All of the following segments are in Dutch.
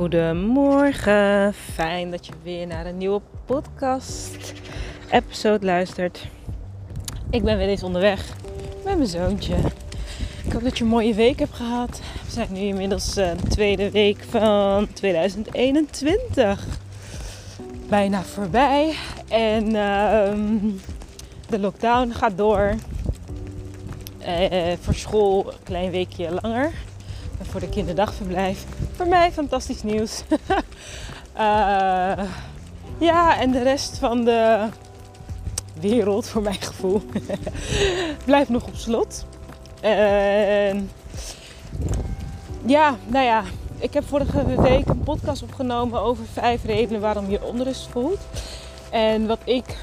Goedemorgen, fijn dat je weer naar een nieuwe podcast episode luistert. Ik ben weer eens onderweg met mijn zoontje. Ik hoop dat je een mooie week hebt gehad. We zijn nu inmiddels uh, de tweede week van 2021. Bijna voorbij. En uh, de lockdown gaat door. Uh, voor school een klein weekje langer voor de kinderdagverblijf. Voor mij fantastisch nieuws. uh, ja, en de rest van de wereld, voor mijn gevoel, blijft nog op slot. Ja, nou ja, ik heb vorige week een podcast opgenomen over vijf redenen waarom je onrust voelt. En wat ik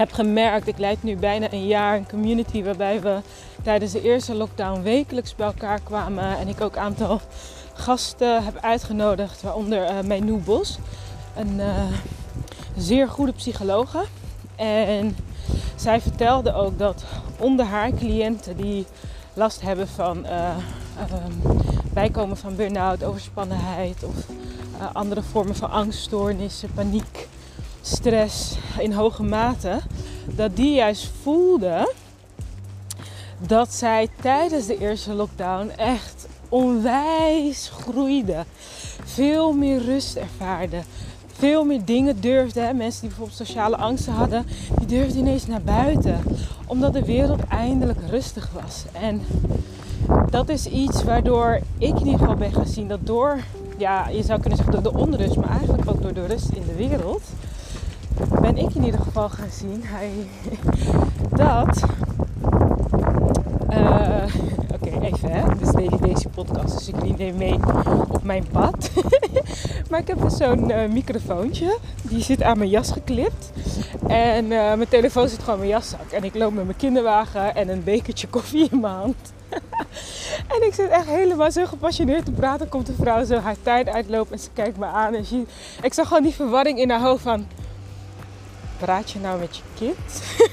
heb gemerkt, ik leid nu bijna een jaar een community waarbij we tijdens de eerste lockdown wekelijks bij elkaar kwamen. En ik ook een aantal gasten heb uitgenodigd, waaronder uh, Meinou Bos, een uh, zeer goede psychologe. En zij vertelde ook dat onder haar cliënten die last hebben van uh, um, bijkomen van burn-out, overspannenheid of andere vormen van angststoornissen, paniek, stress in hoge mate, dat die juist voelden dat zij tijdens de eerste lockdown echt onwijs groeide. Veel meer rust ervaarden. Veel meer dingen durfden. Mensen die bijvoorbeeld sociale angsten hadden, die durfden ineens naar buiten. Omdat de wereld eindelijk rustig was. En dat is iets waardoor ik in ieder geval ben gaan zien dat door, ja, je zou kunnen zeggen door de onrust, maar eigenlijk ook door de rust in de wereld, ben ik in ieder geval gaan zien dat uh, Oké, even hè. Dus deze, deze podcast, dus ik neem mee op mijn pad. maar ik heb dus zo'n uh, microfoontje. Die zit aan mijn jas geklipt. En uh, mijn telefoon zit gewoon in mijn jaszak. En ik loop met mijn kinderwagen en een bekertje koffie in mijn hand. En ik zit echt helemaal zo gepassioneerd te praten. Komt de vrouw zo haar tijd uitlopen en ze kijkt me aan. En ze, ik zag gewoon die verwarring in haar hoofd van... Praat je nou met je kind?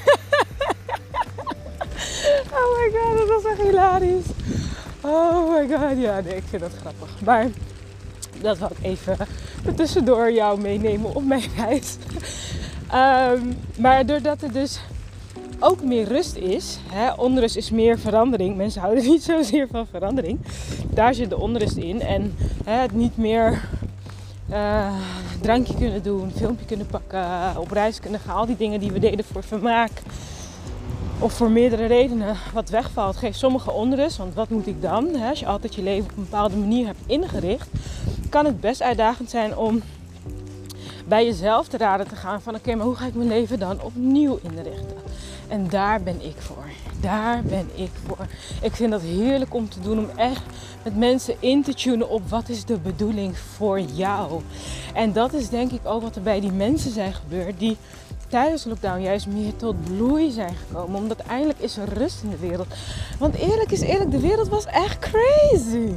Oh my god, dat was echt hilarisch. Oh my god, ja, nee, ik vind dat grappig. Maar dat wil ik even tussendoor jou meenemen op mijn reis. Um, maar doordat er dus ook meer rust is, hè, is meer verandering. Mensen houden niet zozeer van verandering. Daar zit de onrust in. En hè, het niet meer uh, drankje kunnen doen, filmpje kunnen pakken, op reis kunnen gaan. Al die dingen die we deden voor vermaak of voor meerdere redenen wat wegvalt, geeft sommige onrust. Want wat moet ik dan? Als je altijd je leven op een bepaalde manier hebt ingericht, kan het best uitdagend zijn om bij jezelf te raden te gaan van oké, maar hoe ga ik mijn leven dan opnieuw inrichten? En daar ben ik voor. Daar ben ik voor. Ik vind dat heerlijk om te doen, om echt met mensen in te tunen op wat is de bedoeling voor jou. En dat is denk ik ook wat er bij die mensen zijn gebeurd die tijdens lockdown juist meer tot bloei zijn gekomen. Omdat eindelijk is er rust in de wereld. Want eerlijk is eerlijk, de wereld was echt crazy.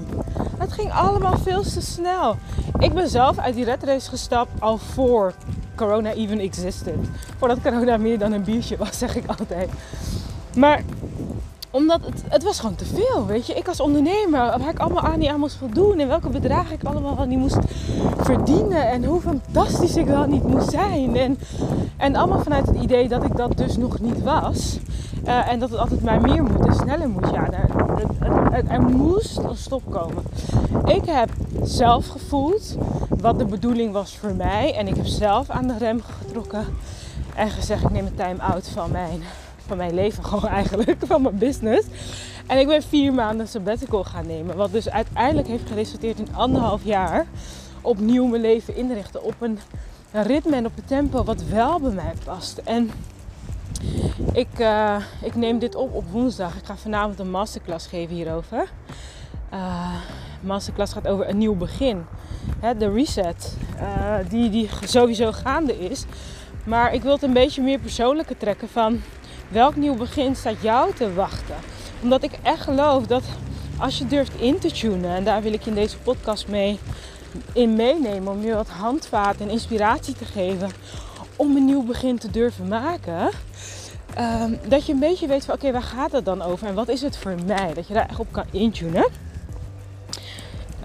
Het ging allemaal veel te snel. Ik ben zelf uit die red race gestapt al voor corona even existed. Voordat corona meer dan een biertje was, zeg ik altijd. Maar omdat het, het was gewoon te veel, weet je. Ik als ondernemer, waar ik allemaal aan niet aan moest voldoen. En welke bedragen ik allemaal wel niet moest verdienen. En hoe fantastisch ik wel niet moest zijn. En, en allemaal vanuit het idee dat ik dat dus nog niet was. Uh, en dat het altijd maar meer moet en sneller moet. Ja, er, er moest een stop komen. Ik heb zelf gevoeld wat de bedoeling was voor mij. En ik heb zelf aan de rem getrokken. En gezegd, ik neem een time-out van mijn van mijn leven gewoon eigenlijk, van mijn business. En ik ben vier maanden sabbatical gaan nemen. Wat dus uiteindelijk heeft geresulteerd in anderhalf jaar opnieuw mijn leven inrichten op een ritme en op een tempo wat wel bij mij past. En ik, uh, ik neem dit op op woensdag. Ik ga vanavond een masterclass geven hierover. Uh, masterclass gaat over een nieuw begin. De reset, uh, die, die sowieso gaande is. Maar ik wil het een beetje meer persoonlijker trekken van welk nieuw begin staat jou te wachten? Omdat ik echt geloof dat als je durft in te tunen, en daar wil ik je in deze podcast mee in meenemen, om je wat handvaten en inspiratie te geven om een nieuw begin te durven maken. Um, dat je een beetje weet van oké, waar gaat het dan over en wat is het voor mij? Dat je daar echt op kan intunen.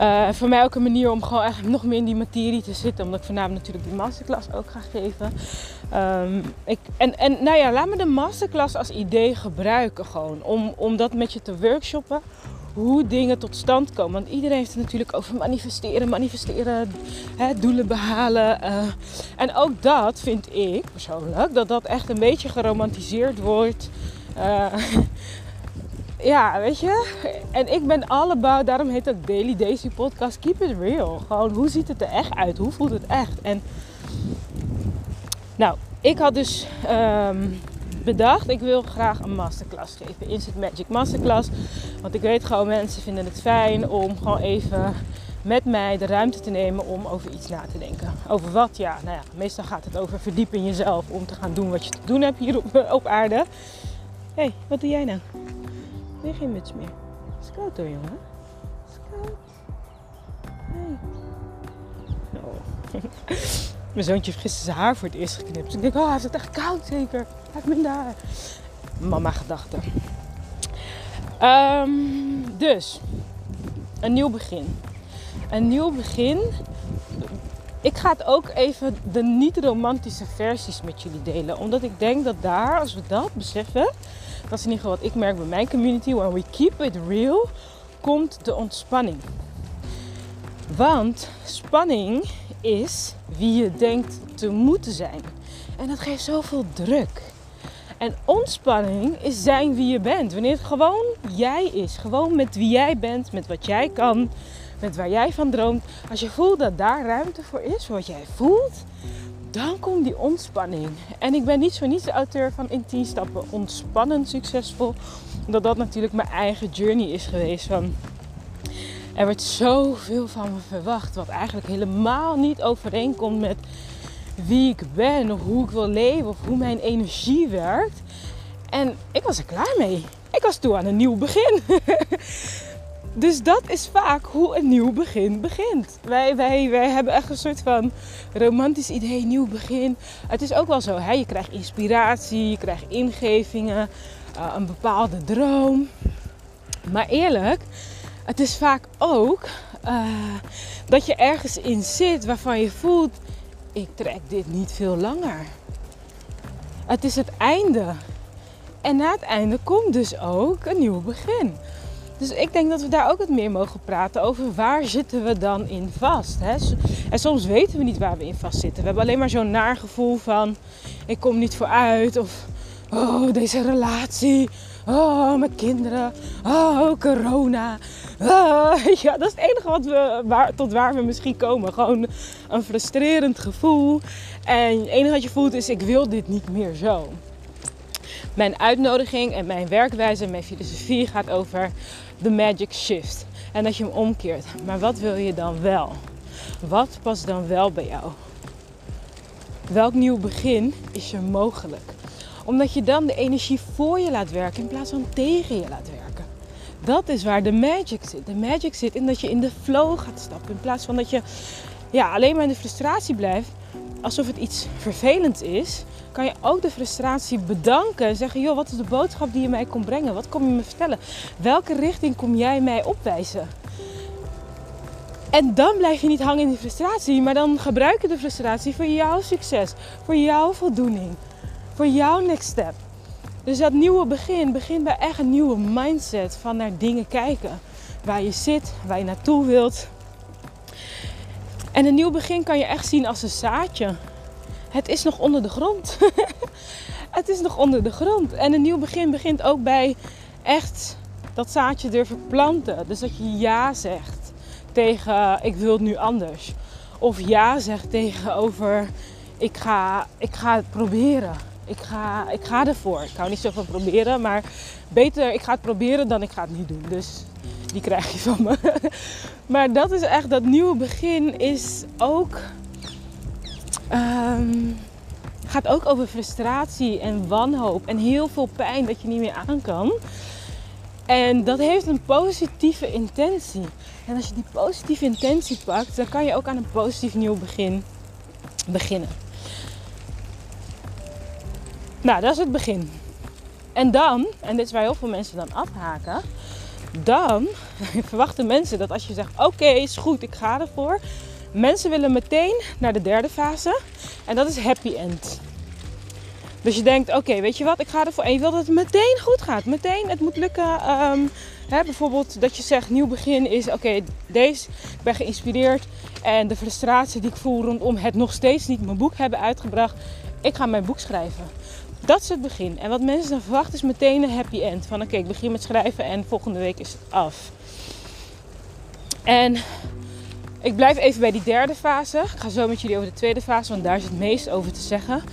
Uh, voor mij ook een manier om gewoon echt nog meer in die materie te zitten. Omdat ik vanavond natuurlijk die masterclass ook ga geven. Um, ik, en, en nou ja, laat me de masterclass als idee gebruiken gewoon. Om, om dat met je te workshoppen. Hoe dingen tot stand komen. Want iedereen heeft het natuurlijk over manifesteren, manifesteren, hè, doelen behalen. Uh, en ook dat vind ik persoonlijk, dat dat echt een beetje geromantiseerd wordt. Uh, ja, weet je. En ik ben allebei, daarom heet het Daily Daisy podcast. Keep it real. Gewoon, hoe ziet het er echt uit? Hoe voelt het echt? En nou, ik had dus um, bedacht, ik wil graag een masterclass geven. Instant Magic Masterclass. Want ik weet gewoon, mensen vinden het fijn om gewoon even met mij de ruimte te nemen om over iets na te denken. Over wat? Ja, nou ja, meestal gaat het over verdiepen in jezelf om te gaan doen wat je te doen hebt hier op, op aarde. Hé, hey, wat doe jij nou? Weer geen muts meer. Scout hoor, jongen. Scout. Hey. Oh. Mijn zoontje heeft gisteren zijn haar voor het eerst geknipt. Dus ik denk, oh, hij is het echt koud zeker. Hij heeft haar. Mama gedachten. Um, dus, een nieuw begin. Een nieuw begin. Ik ga het ook even de niet-romantische versies met jullie delen. Omdat ik denk dat daar, als we dat beseffen, dat is in ieder geval wat ik merk bij mijn community. When we keep it real, komt de ontspanning. Want spanning is wie je denkt te moeten zijn. En dat geeft zoveel druk. En ontspanning is zijn wie je bent. Wanneer het gewoon jij is. Gewoon met wie jij bent, met wat jij kan, met waar jij van droomt. Als je voelt dat daar ruimte voor is, voor wat jij voelt, dan komt die ontspanning. En ik ben niet zo niet de auteur van in 10 stappen ontspannen succesvol. Omdat dat natuurlijk mijn eigen journey is geweest van... Er wordt zoveel van me verwacht wat eigenlijk helemaal niet overeenkomt met wie ik ben of hoe ik wil leven of hoe mijn energie werkt. En ik was er klaar mee. Ik was toe aan een nieuw begin. Dus dat is vaak hoe een nieuw begin begint. Wij, wij, wij hebben echt een soort van romantisch idee, nieuw begin. Het is ook wel zo, hè? je krijgt inspiratie, je krijgt ingevingen, uh, een bepaalde droom. Maar eerlijk, het is vaak ook uh, dat je ergens in zit waarvan je voelt, ik trek dit niet veel langer. Het is het einde. En na het einde komt dus ook een nieuw begin. Dus ik denk dat we daar ook wat meer mogen praten over waar zitten we dan in vast. Hè? En soms weten we niet waar we in vast zitten. We hebben alleen maar zo'n naar gevoel van ik kom niet vooruit of oh deze relatie, oh mijn kinderen, oh corona. Oh, ja, dat is het enige wat we, waar, tot waar we misschien komen. Gewoon een frustrerend gevoel. En het enige wat je voelt is ik wil dit niet meer zo. Mijn uitnodiging en mijn werkwijze en mijn filosofie gaat over de magic shift. En dat je hem omkeert. Maar wat wil je dan wel? Wat past dan wel bij jou? Welk nieuw begin is er mogelijk? Omdat je dan de energie voor je laat werken in plaats van tegen je laat werken. Dat is waar de magic zit. De magic zit in dat je in de flow gaat stappen. In plaats van dat je ja, alleen maar in de frustratie blijft. Alsof het iets vervelends is kan je ook de frustratie bedanken. En zeggen, joh, wat is de boodschap die je mij kon brengen? Wat kom je me vertellen? Welke richting kom jij mij opwijzen? En dan blijf je niet hangen in die frustratie, maar dan gebruik je de frustratie voor jouw succes, voor jouw voldoening, voor jouw next step. Dus dat nieuwe begin begint bij echt een nieuwe mindset van naar dingen kijken. Waar je zit, waar je naartoe wilt. En een nieuw begin kan je echt zien als een zaadje het is nog onder de grond. het is nog onder de grond. En een nieuw begin begint ook bij echt dat zaadje durven planten. Dus dat je ja zegt tegen ik wil het nu anders. Of ja zegt tegenover ik ga, ik ga het proberen. Ik ga, ik ga ervoor. Ik hou niet zo van proberen, maar beter ik ga het proberen dan ik ga het niet doen. Dus die krijg je van me. maar dat is echt, dat nieuwe begin is ook Um, gaat ook over frustratie en wanhoop en heel veel pijn dat je niet meer aan kan. En dat heeft een positieve intentie. En als je die positieve intentie pakt, dan kan je ook aan een positief nieuw begin beginnen. Nou, dat is het begin. En dan, en dit is waar heel veel mensen dan afhaken, dan verwachten mensen dat als je zegt: Oké, is goed, ik ga ervoor. Mensen willen meteen naar de derde fase en dat is happy end. Dus je denkt: Oké, weet je wat, ik ga ervoor. En je wil dat het meteen goed gaat. Meteen, het moet lukken. Ehm, hè, bijvoorbeeld dat je zegt: Nieuw begin is: Oké, deze, ik ben geïnspireerd. En de frustratie die ik voel rondom het nog steeds niet mijn boek hebben uitgebracht. Ik ga mijn boek schrijven. Dat is het begin. En wat mensen dan verwachten is meteen een happy end. Van oké, ik begin met schrijven en volgende week is het af. En ik blijf even bij die derde fase. Ik ga zo met jullie over de tweede fase, want daar is het meest over te zeggen.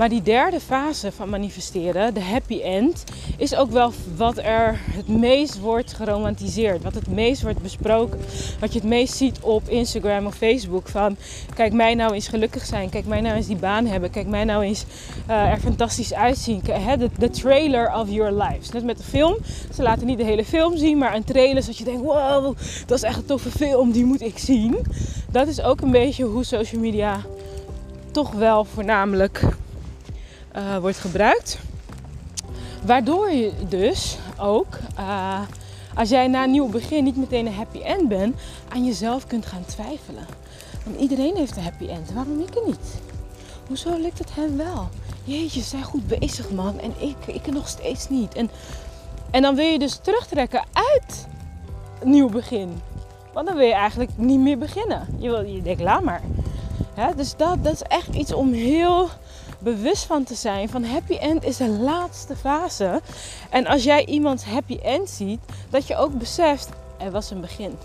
Maar die derde fase van manifesteren, de happy end, is ook wel wat er het meest wordt geromantiseerd. Wat het meest wordt besproken. Wat je het meest ziet op Instagram of Facebook. Van kijk mij nou eens gelukkig zijn. Kijk mij nou eens die baan hebben. Kijk mij nou eens uh, er fantastisch uitzien. De, trailer of your lives. Net met de film. Ze laten niet de hele film zien, maar een trailer zodat je denkt: wow, dat is echt een toffe film. Die moet ik zien. Dat is ook een beetje hoe social media toch wel voornamelijk uh, wordt gebruikt. Waardoor je dus ook, uh, als jij na een nieuw begin niet meteen een happy end bent, aan jezelf kunt gaan twijfelen. Want iedereen heeft een happy end. Waarom ik er niet? Hoezo lukt het hem wel? Jeetje, zijn goed bezig man. En ik, ik nog steeds niet. En, en dan wil je dus terugtrekken uit nieuw begin. Want dan wil je eigenlijk niet meer beginnen. Je, wil, je denkt, laat maar. dus dat, dat is echt iets om heel bewust van te zijn van happy end is de laatste fase. En als jij iemand happy end ziet, dat je ook beseft, er was een begin.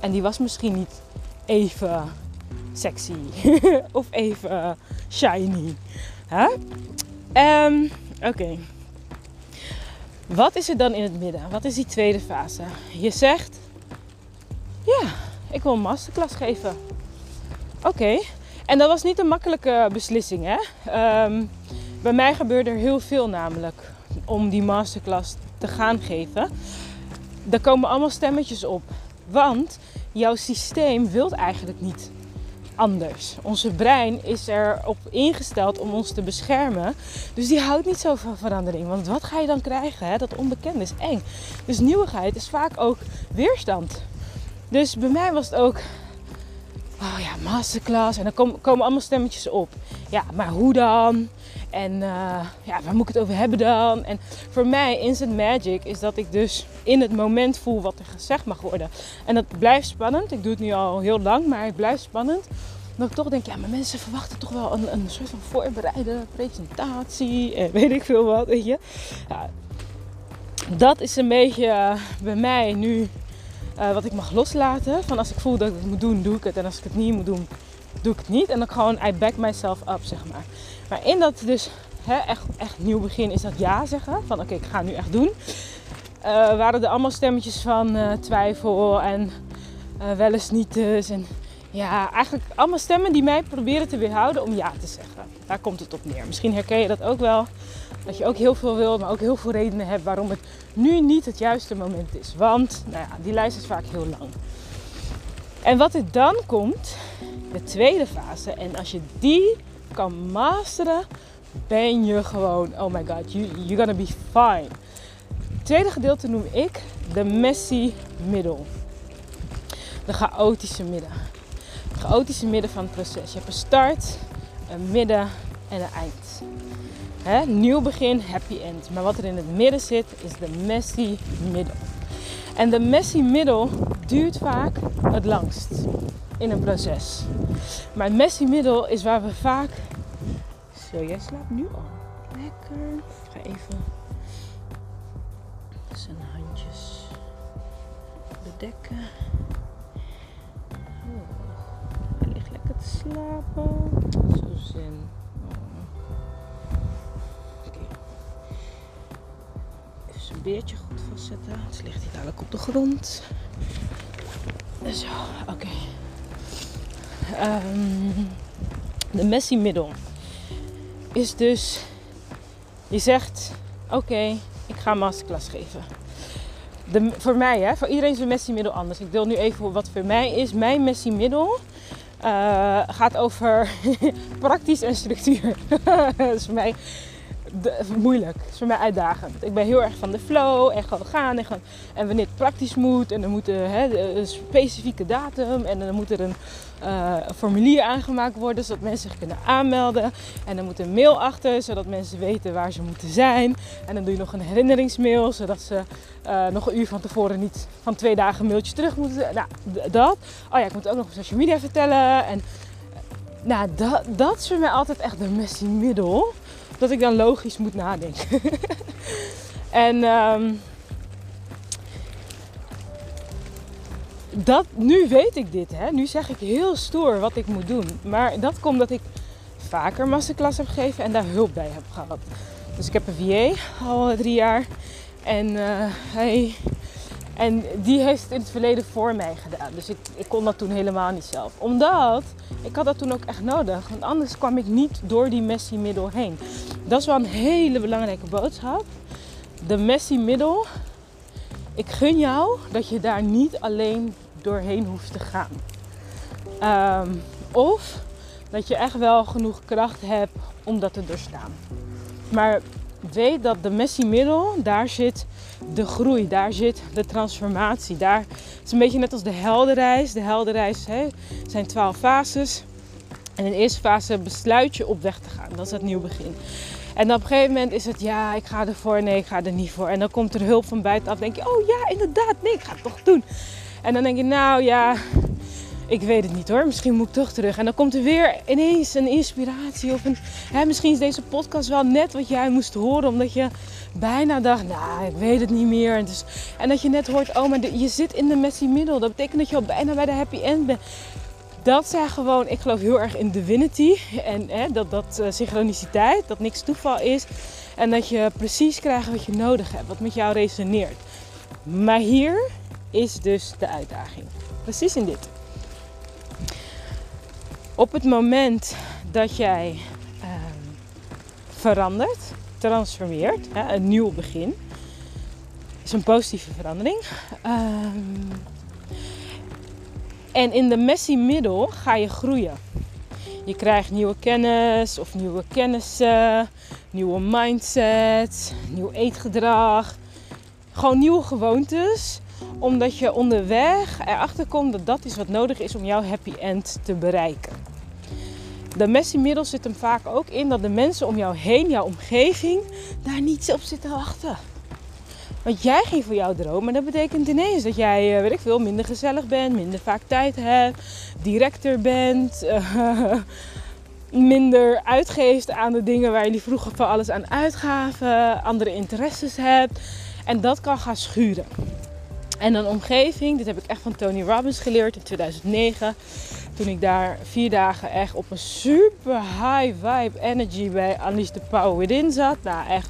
En die was misschien niet even sexy of even shiny. Huh? Um, Oké. Wat is er dan in het midden? Wat is die tweede fase? Je zegt, ja, ik wil een masterclass geven. Oké, en dat was niet een makkelijke beslissing. Hè? Ehm, bij mij gebeurde er heel veel namelijk om die masterclass te gaan geven. Er komen allemaal stemmetjes op. Want jouw systeem wil eigenlijk niet anders. Onze brein is erop ingesteld om ons te beschermen. Dus die houdt niet zo van verandering. Want wat ga je dan krijgen? Hè? Dat onbekende is eng. Dus nieuwigheid is vaak ook weerstand. Dus bij mij was het ook oh ja, masterclass. En dan komen, komen allemaal stemmetjes op. Ja, maar hoe dan? En uh, ja, waar moet ik het over hebben dan? En voor mij, instant magic, is dat ik dus in het moment voel wat er gezegd mag worden. En dat blijft spannend. Ik doe het nu al heel lang, maar het blijft spannend. Dat ik toch denk, ja, maar mensen verwachten toch wel een, een soort van voorbereide presentatie. En weet ik veel wat, weet je. Ja, dat is een beetje uh, bij mij nu uh, wat ik mag loslaten. Van als ik voel dat ik het moet doen, doe ik het. En als ik het niet moet doen, doe ik het niet. En dan gewoon, I back myself up, zeg maar. Maar in dat dus hè, echt, echt nieuw begin is dat ja zeggen. Van oké, ik ga het nu echt doen. Uh, waren er allemaal stemmetjes van uh, twijfel en wel eens niet dus. En ja, eigenlijk allemaal stemmen die mij proberen te weerhouden om ja te zeggen. Daar komt het op neer. Misschien herken je dat ook wel. Dat je ook heel veel wil, maar ook heel veel redenen hebt waarom het nu niet het juiste moment is. Want, nou ja, die lijst is vaak heel lang. En wat er dan komt, de tweede fase. En als je die kan masteren, ben je gewoon, oh my god, you, you're gonna be fine. Het tweede gedeelte noem ik de messy middel. De chaotische midden. Het chaotische midden van het proces. Je hebt een start, een midden en een eind. Nieuw begin, happy end. Maar wat er in het midden zit, is de messy middel. En de messy middel duurt vaak het langst in een proces. Maar het messy middel is waar we vaak. Zo, jij slaapt nu al. Lekker. Ik ga even zijn handjes bedekken. Oh, hij ligt lekker te slapen. Zo zin. Beertje goed vastzetten. Het ligt hier dadelijk op de grond. Zo, oké. Ehm, de messy middel is dus, je zegt, oké, ik ga masterclass geven. De, voor mij, hè, voor iedereen is een messy middel anders. Ik deel nu even wat voor mij is. Mijn messy middel uh, gaat over praktisch en structuur. dat is voor mij de, moeilijk. Het is voor mij uitdagend. Ik ben heel erg van de flow en gewoon gaan en, gewoon, en wanneer het praktisch moet. En er moet een specifieke datum en dan moet er een, uh, formulier aangemaakt worden zodat mensen zich kunnen aanmelden. En dan moet een mail achter zodat mensen weten waar ze moeten zijn. En dan doe je nog een herinneringsmail zodat ze uh, nog een uur van tevoren niet van twee dagen een mailtje terug moeten. Nou, dat. Oh ja, ik moet ook nog op social media vertellen. En nou, dat, dat is voor mij altijd echt een messy middel dat ik dan logisch moet nadenken. en um, dat, nu weet ik dit. Hè? Nu zeg ik heel stoer wat ik moet doen. Maar dat komt dat ik vaker masterclass heb gegeven en daar hulp bij heb gehad. Dus ik heb een VA al drie jaar. En hij en die heeft het in het verleden voor mij gedaan. Dus ik, ik kon dat toen helemaal niet zelf. Omdat ik had dat toen ook echt nodig. Want anders kwam ik niet door die messy middel heen. Dat is wel een hele belangrijke boodschap. De messy middel. Ik gun jou dat je daar niet alleen doorheen hoeft te gaan. Ehm, of dat je echt wel genoeg kracht hebt om dat te doorstaan. Maar weet dat de messy middel, daar zit de groei, daar zit de transformatie. Daar, het is een beetje net als de heldenreis. De heldenreis hè, zijn twaalf fases. En in de eerste fase besluit je op weg te gaan. Dat is het nieuw begin. En op een gegeven moment is het ja, ik ga ervoor, nee, ik ga er niet voor. En dan komt er hulp van buitenaf. denk je, oh ja, inderdaad, nee, ik ga het toch doen. En dan denk je, nou ja, ik weet het niet hoor. Misschien moet ik toch terug. En dan komt er weer ineens een inspiratie. Of een, hè, misschien is deze podcast wel net wat jij moest horen. Omdat je bijna dacht, nou, ik weet het niet meer. En, dus, en dat je net hoort, oh, maar je zit in de messy middel. Dat betekent dat je al bijna bij de happy end bent. Dat zijn gewoon, ik geloof heel erg in divinity. En hè, dat, dat uh, synchroniciteit, dat niks toeval is. En dat je precies krijgt wat je nodig hebt, wat met jou resoneert. Maar hier is dus de uitdaging. Precies in dit. Op het moment dat jij uh, verandert, transformeert, hè, een nieuw begin, is een positieve verandering. Um, en in de messy middel ga je groeien. Je krijgt nieuwe kennis of nieuwe kennissen, nieuwe mindset, nieuw eetgedrag. Gewoon nieuwe gewoontes omdat je onderweg erachter komt dat dat is wat nodig is om jouw happy end te bereiken. De messy middel zit hem vaak ook in dat de mensen om jou heen, jouw omgeving, daar niet op zitten wachten. Want jij ging voor jouw droom, maar dat betekent ineens dat jij, eh, weet ik veel, minder gezellig bent, minder vaak tijd hebt, directer bent, uh, minder uitgeeft aan de dingen waar jullie vroeger voor alles aan uitgaven, andere interesses hebt. En dat kan gaan schuren. En een omgeving, dit heb ik echt van Tony Robbins geleerd in 2009. Toen ik daar vier dagen echt op een super high vibe energy bij Unleash the Power Within zat. Nou, echt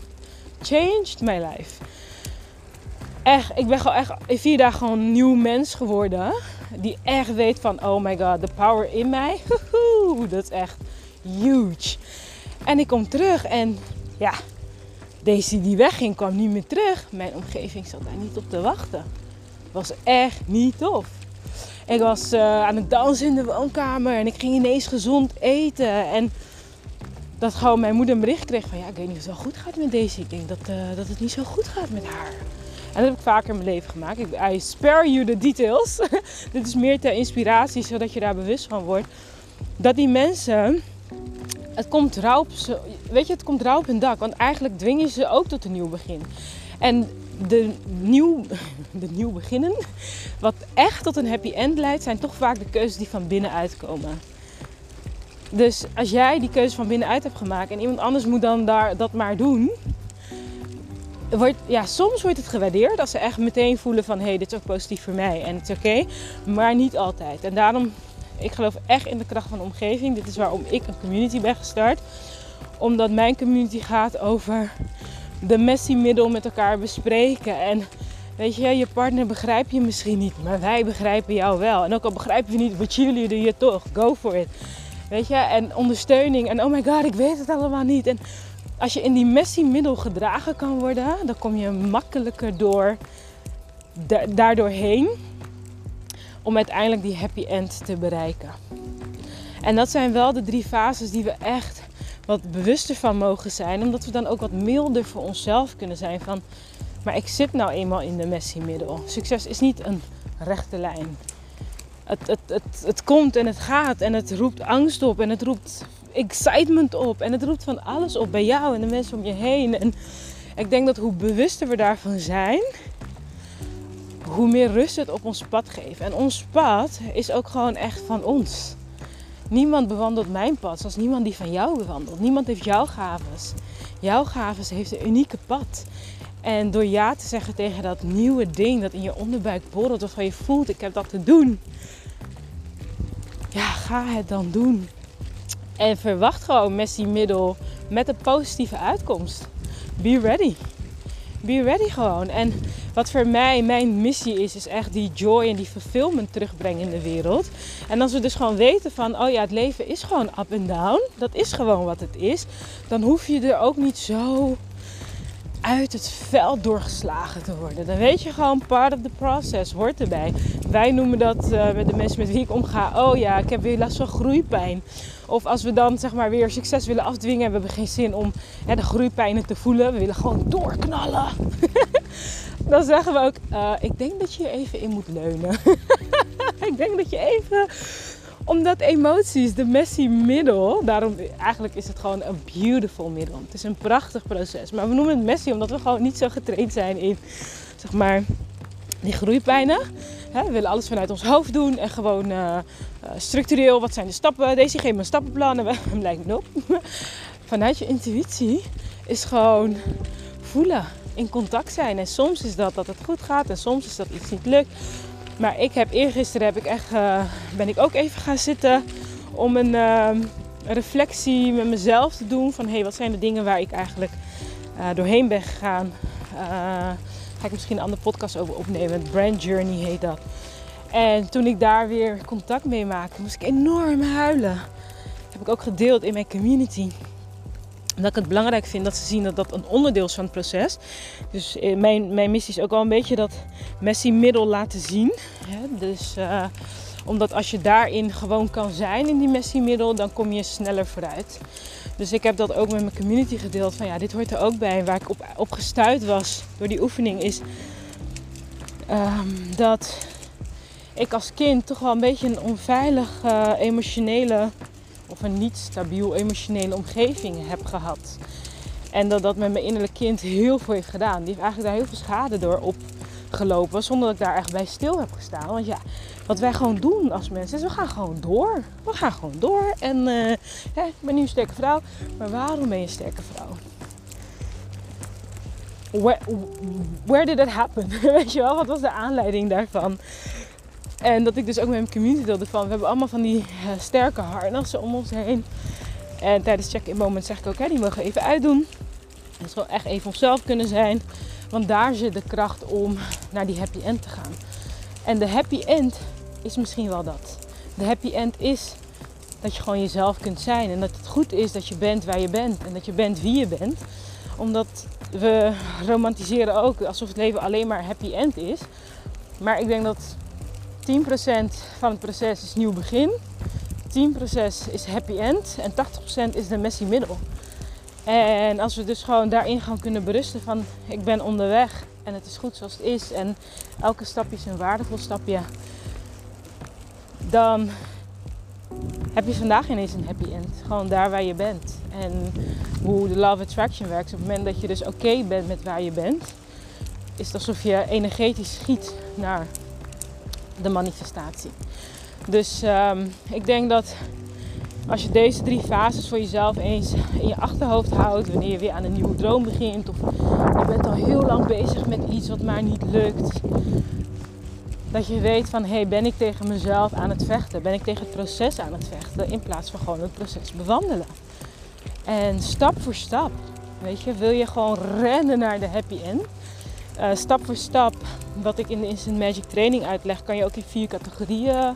changed my life. Echt, ik ben gewoon echt in vier dagen gewoon een nieuw mens geworden. Die echt weet van, oh my god, de power in mij. Dat is echt huge. En ik kom terug en ja, deze die wegging kwam niet meer terug. Mijn omgeving zat daar niet op te wachten was echt niet tof. Ik was uh, aan het dansen in de woonkamer en ik ging ineens gezond eten. En dat gewoon mijn moeder een bericht kreeg van ja, ik weet niet of het wel goed gaat met deze. Ik denk dat, uh, dat het niet zo goed gaat met haar. En dat heb ik vaker in mijn leven gemaakt. Ik, I spare you the details. Dit is meer ter inspiratie, zodat je daar bewust van wordt. Dat die mensen, het komt rauw weet je, het komt rauw op hun dak. Want eigenlijk dwing je ze ook tot een nieuw begin. En de nieuw, de nieuw beginnen, wat echt tot een happy end leidt, zijn toch vaak de keuzes die van binnenuit komen. Dus als jij die keuze van binnenuit hebt gemaakt en iemand anders moet dan daar, dat maar doen, wordt, ja, soms wordt het gewaardeerd als ze echt meteen voelen van hé, hey, dit is ook positief voor mij en het is oké, maar niet altijd. En daarom, ik geloof echt in de kracht van de omgeving. Dit is waarom ik een community ben gestart. Omdat mijn community gaat over de messy middel met elkaar bespreken. En weet je, je partner begrijpt je misschien niet, maar wij begrijpen jou wel. En ook al begrijpen we niet, we cheerleaden je toch. Go for it. Weet je, en ondersteuning. En oh my god, ik weet het allemaal niet. En als je in die messy middel gedragen kan worden, dan kom je makkelijker door daardoor heen om uiteindelijk die happy end te bereiken. En dat zijn wel de drie fases die we echt wat bewuster van mogen zijn. Omdat we dan ook wat milder voor onszelf kunnen zijn. Van, maar ik zit nou eenmaal in de messy middel. Succes is niet een rechte lijn. Het, het, het, het komt en het gaat en het roept angst op en het roept excitement op en het roept van alles op bij jou en de mensen om je heen. En ik denk dat hoe bewuster we daarvan zijn, hoe meer rust het op ons pad geeft. En ons pad is ook gewoon echt van ons. Niemand bewandelt mijn pad zoals niemand die van jou bewandelt. Niemand heeft jouw gaves. Jouw gaves heeft een unieke pad. En door ja te zeggen tegen dat nieuwe ding dat in je onderbuik borrelt, waarvan je voelt, ik heb dat te doen. Ja, ga het dan doen. En verwacht gewoon Messi middel met een positieve uitkomst. Be ready. Be ready gewoon. En wat voor mij mijn missie is, is echt die joy en die fulfillment terugbrengen in de wereld. En als we dus gewoon weten van, oh ja, het leven is gewoon up en down. Dat is gewoon wat het is. Dan hoef je er ook niet zo uit het veld doorgeslagen te worden. Dan weet je gewoon, part of the process hoort erbij. Wij noemen dat uh, met de mensen met wie ik omga, oh ja, ik heb weer last van groeipijn. Of als we dan zeg maar weer succes willen afdwingen en we hebben geen zin om hè, de groeipijnen te voelen. We willen gewoon doorknallen. dan zeggen we ook, uh, ik denk dat je even in moet leunen. ik denk dat je even omdat emoties, de messy middel, daarom eigenlijk is het gewoon een beautiful middel. Het is een prachtig proces. Maar we noemen het messy omdat we gewoon niet zo getraind zijn in, zeg maar, die groeipijnen. we willen alles vanuit ons hoofd doen en gewoon uh, structureel. Wat zijn de stappen? Deze geeft me een stappenplan en lijkt op. vanuit je intuïtie is gewoon voelen, in contact zijn. En soms is dat dat het goed gaat en soms is dat iets niet lukt. Maar ik heb eergisteren heb ik echt, uh, ben ik ook even gaan zitten om een uh, reflectie met mezelf te doen. Van hé, hey, wat zijn de dingen waar ik eigenlijk uh, doorheen ben gegaan. ga ik misschien een andere podcast over opnemen. Brand Journey heet dat. En toen ik daar weer contact mee maakte, moest ik enorm huilen. Dat heb ik ook gedeeld in mijn community omdat ik het belangrijk vind dat ze zien dat dat een onderdeel is van het proces. Dus eh, mijn, mijn missie is ook wel een beetje dat Messi middel laten zien. Dus uh, omdat als je daarin gewoon kan zijn in die Messi middel, dan kom je sneller vooruit. Dus ik heb dat ook met mijn community gedeeld. Van ja, dit hoort er ook bij. Waar ik op, op gestuurd was door die oefening is um, dat ik als kind toch wel een beetje een onveilige uh, emotionele of een niet stabiel emotionele omgeving heb gehad. En dat dat met mijn innerlijk kind heel veel heeft gedaan. Die heeft eigenlijk daar heel veel schade door opgelopen. Zonder dat ik daar echt bij stil heb gestaan. Want ja, wat wij gewoon doen als mensen is we gaan gewoon door. We gaan gewoon door. En uh, ik ben nu een sterke vrouw. Maar waarom ben je een sterke vrouw? Where, where did it happen? Weet je wel, wat was de aanleiding daarvan? En dat ik dus ook met mijn community deelde van, we hebben allemaal van die uh, sterke harnassen om ons heen. En tijdens check-in moment zeg ik ook, hè, die mogen even uitdoen. Dus gewoon echt even onszelf kunnen zijn. Want daar zit de kracht om naar die happy end te gaan. En de happy end is misschien wel dat. De happy end is dat je gewoon jezelf kunt zijn. En dat het goed is dat je bent waar je bent. En dat je bent wie je bent. Omdat we romantiseren ook alsof het leven alleen maar happy end is. Maar ik denk dat 10% van het proces is nieuw begin. 10% is happy end. En 80% is de messy middel. En als we dus gewoon daarin gaan kunnen berusten van ik ben onderweg en het is goed zoals het is en elke stapje is een waardevol stapje, dan heb je vandaag ineens een happy end. Gewoon daar waar je bent. En hoe de Love Attraction werkt, op het moment dat je dus oké bent met waar je bent, is het alsof je energetisch schiet naar de manifestatie. Dus um, ik denk dat als je deze drie fases voor jezelf eens in je achterhoofd houdt, wanneer je weer aan een nieuwe droom begint, of je bent al heel lang bezig met iets wat maar niet lukt, dat je weet van hé, hey, ben ik tegen mezelf aan het vechten? Ben ik tegen het proces aan het vechten in plaats van gewoon het proces bewandelen? En stap voor stap, weet je, wil je gewoon rennen naar de happy end? Uh, stap voor stap, wat ik in de Instant Magic training uitleg, kan je ook in vier categorieën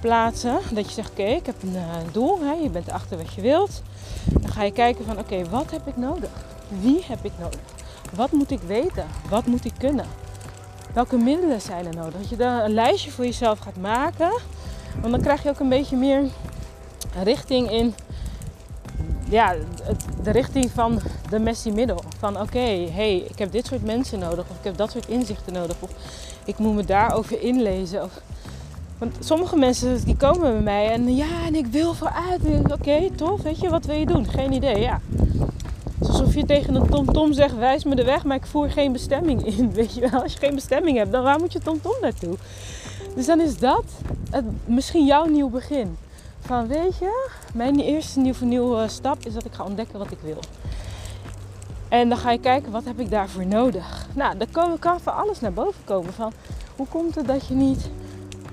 plaatsen. Dat je zegt, oké, ik heb een uh, doel, hè, je bent achter wat je wilt. Dan ga je kijken van, oké, wat heb ik nodig? Wie heb ik nodig? Wat moet ik weten? Wat moet ik kunnen? Welke middelen zijn er nodig? Dat je dan een lijstje voor jezelf gaat maken. Want dan krijg je ook een beetje meer richting in ja, de richting van de messy middel. Van oké, hey, ik heb dit soort mensen nodig. Of ik heb dat soort inzichten nodig. Of ik moet me daarover inlezen. Of, want sommige mensen die komen bij mij en ja, en ik wil vooruit. Oké, tof, weet je, wat wil je doen? Geen idee, ja. alsof je tegen een tomtom -tom zegt, wijs me de weg, maar ik voer geen bestemming in. Weet je wel, als je geen bestemming hebt, dan waar moet je tomtom -tom naartoe? Dus dan is dat het, misschien jouw nieuw begin. Van weet je, mijn eerste nieuwe, nieuwe stap is dat ik ga ontdekken wat ik wil. En dan ga je kijken, wat heb ik daarvoor nodig? Nou, dan kan van alles naar boven komen. Van, hoe komt het dat je niet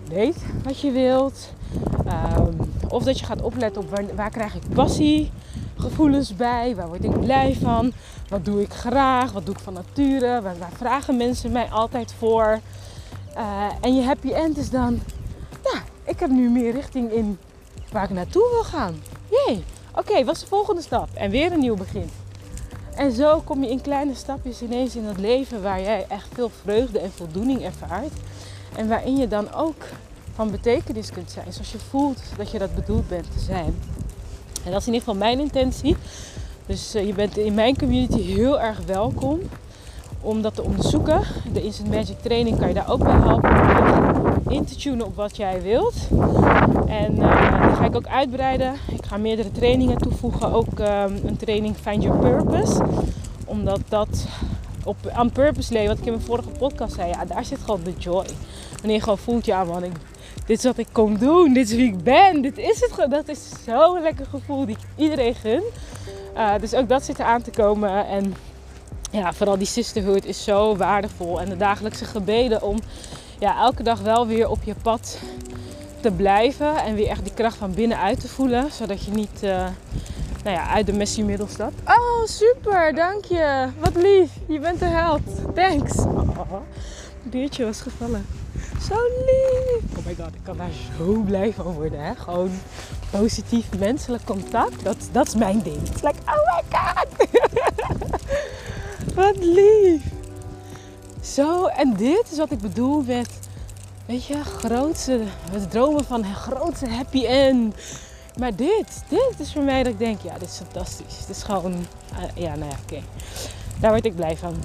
weet wat je wilt? Um, of dat je gaat opletten op waar, waar krijg ik passie, gevoelens bij? Waar word ik blij van? Wat doe ik graag? Wat doe ik van nature? Waar, vragen mensen mij altijd voor? Uh, en je happy end is dan, ja, ik heb nu meer richting in waar ik naartoe wil gaan. Jee, oké, wat is de volgende stap? En weer een nieuw begin. En zo kom je in kleine stapjes ineens in het leven waar jij echt veel vreugde en voldoening ervaart. En waarin je dan ook van betekenis kunt zijn. Zoals je voelt dat je dat bedoeld bent te zijn. En dat is in ieder geval mijn intentie. Dus uh, je bent in mijn community heel erg welkom om dat te onderzoeken. De Instant Magic Training kan je daar ook bij helpen in te tunen op wat jij wilt. En uh, die ga ik ook uitbreiden. Ik ga meerdere trainingen toevoegen. Ook um, een training Find Your Purpose. Omdat dat op on purpose leven, wat ik in mijn vorige podcast zei, ja, daar zit gewoon de joy. Wanneer je gewoon voelt, ja man, ik, dit is wat ik kom doen, dit is wie ik ben, dit is het. Dat is zo'n lekker gevoel die ik iedereen gun. Uh, dus ook dat zit er aan te komen. En ja, vooral die sisterhood is zo waardevol. En de dagelijkse gebeden om ja, elke dag wel weer op je pad te blijven. En weer echt die kracht van binnenuit te voelen. Zodat je niet uh, nou ja, uit de messie middel stapt. Oh, super, dank je. Wat lief. Je bent de held. Thanks. Het biertje was gevallen. Zo lief. Oh my god, ik kan daar zo blij van worden. Hè? Gewoon positief menselijk contact. Dat, dat is mijn ding. Het is like, oh my god. Wat lief. Zo, en dit is wat ik bedoel met, weet je, grootste, het dromen van een grootste happy end. Maar dit, dit is voor mij dat ik denk, ja, dit is fantastisch. Het is gewoon, uh, ja, nou ja, oké. Daar word ik blij van.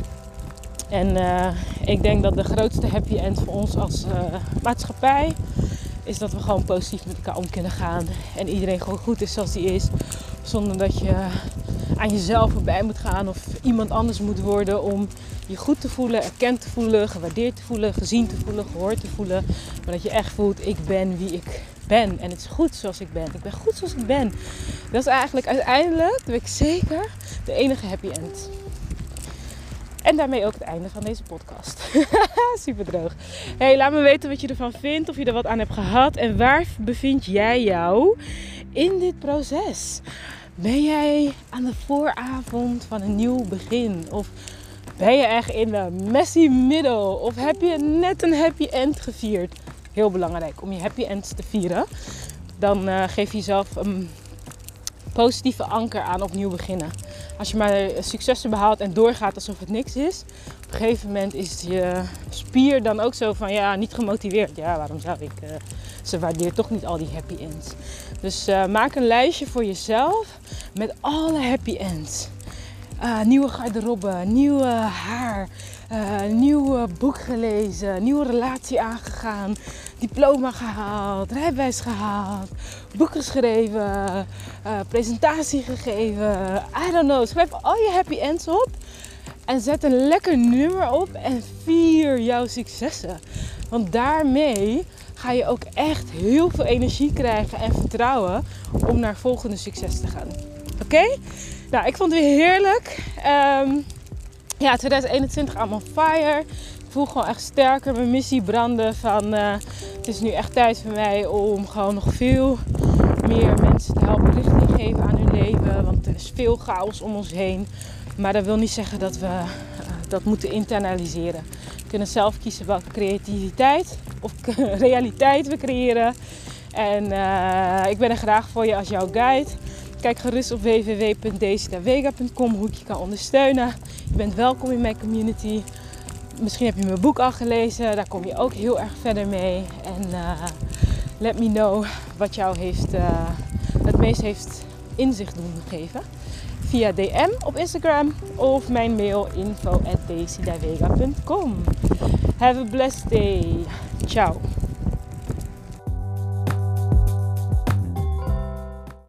En uh, ik denk dat de grootste happy end voor ons als uh, maatschappij is dat we gewoon positief met elkaar om kunnen gaan. En iedereen gewoon goed is zoals hij is. Zonder dat je aan jezelf voorbij moet gaan of iemand anders moet worden om je goed te voelen, erkend te voelen, gewaardeerd te voelen, gezien te voelen, gehoord te voelen. Maar dat je echt voelt, ik ben wie ik ben. En het is goed zoals ik ben. Ik ben goed zoals ik ben. Dat is eigenlijk uiteindelijk, dat weet ik zeker, de enige happy end. En daarmee ook het einde van deze podcast. Super droog. Hey, laat me weten wat je ervan vindt, of je er wat aan hebt gehad. En waar bevind jij jou in dit proces? Ben jij aan de vooravond van een nieuw begin? Of ben je echt in de messy middel? Of heb je net een happy end gevierd? Heel belangrijk om je happy ends te vieren. Dan uh, geef je jezelf een positieve anker aan opnieuw beginnen. Als je maar successen behaalt en doorgaat alsof het niks is, op een gegeven moment is je spier dan ook zo van ja, niet gemotiveerd. Ja, waarom zou ik? Uh, ze waardeert toch niet al die happy ends. Dus uh, maak een lijstje voor jezelf met alle happy ends. Uh, nieuwe garderobe, nieuwe haar, uh, nieuw boek gelezen, nieuwe relatie aangegaan, diploma gehaald, rijbewijs gehaald, boek geschreven, uh, presentatie gegeven. I don't know. Schrijf al je happy ends op en zet een lekker nummer op en vier jouw successen. Want daarmee ga je ook echt heel veel energie krijgen en vertrouwen om naar volgende succes te gaan. Oké? Nou, ik vond het weer heerlijk. Um, ja, 2021 allemaal fire. Ik voel gewoon echt sterker mijn missie branden van uh, het is nu echt tijd voor mij om gewoon nog veel meer mensen te helpen richting geven aan hun leven. Want er is veel chaos om ons heen. Maar dat wil niet zeggen dat we uh, dat moeten internaliseren. We kunnen zelf kiezen welke creativiteit of realiteit we creëren. En uh, ik ben er graag voor je als jouw guide. Kijk gerust op www.desidavega.com hoe ik je kan ondersteunen. Je bent welkom in mijn community. Misschien heb je mijn boek al gelezen. Daar kom je ook heel erg verder mee. En uh, let me know wat jou heeft, uh, het meest heeft inzicht doen geven. Via DM op Instagram of mijn mail info at Have a blessed day. Ciao.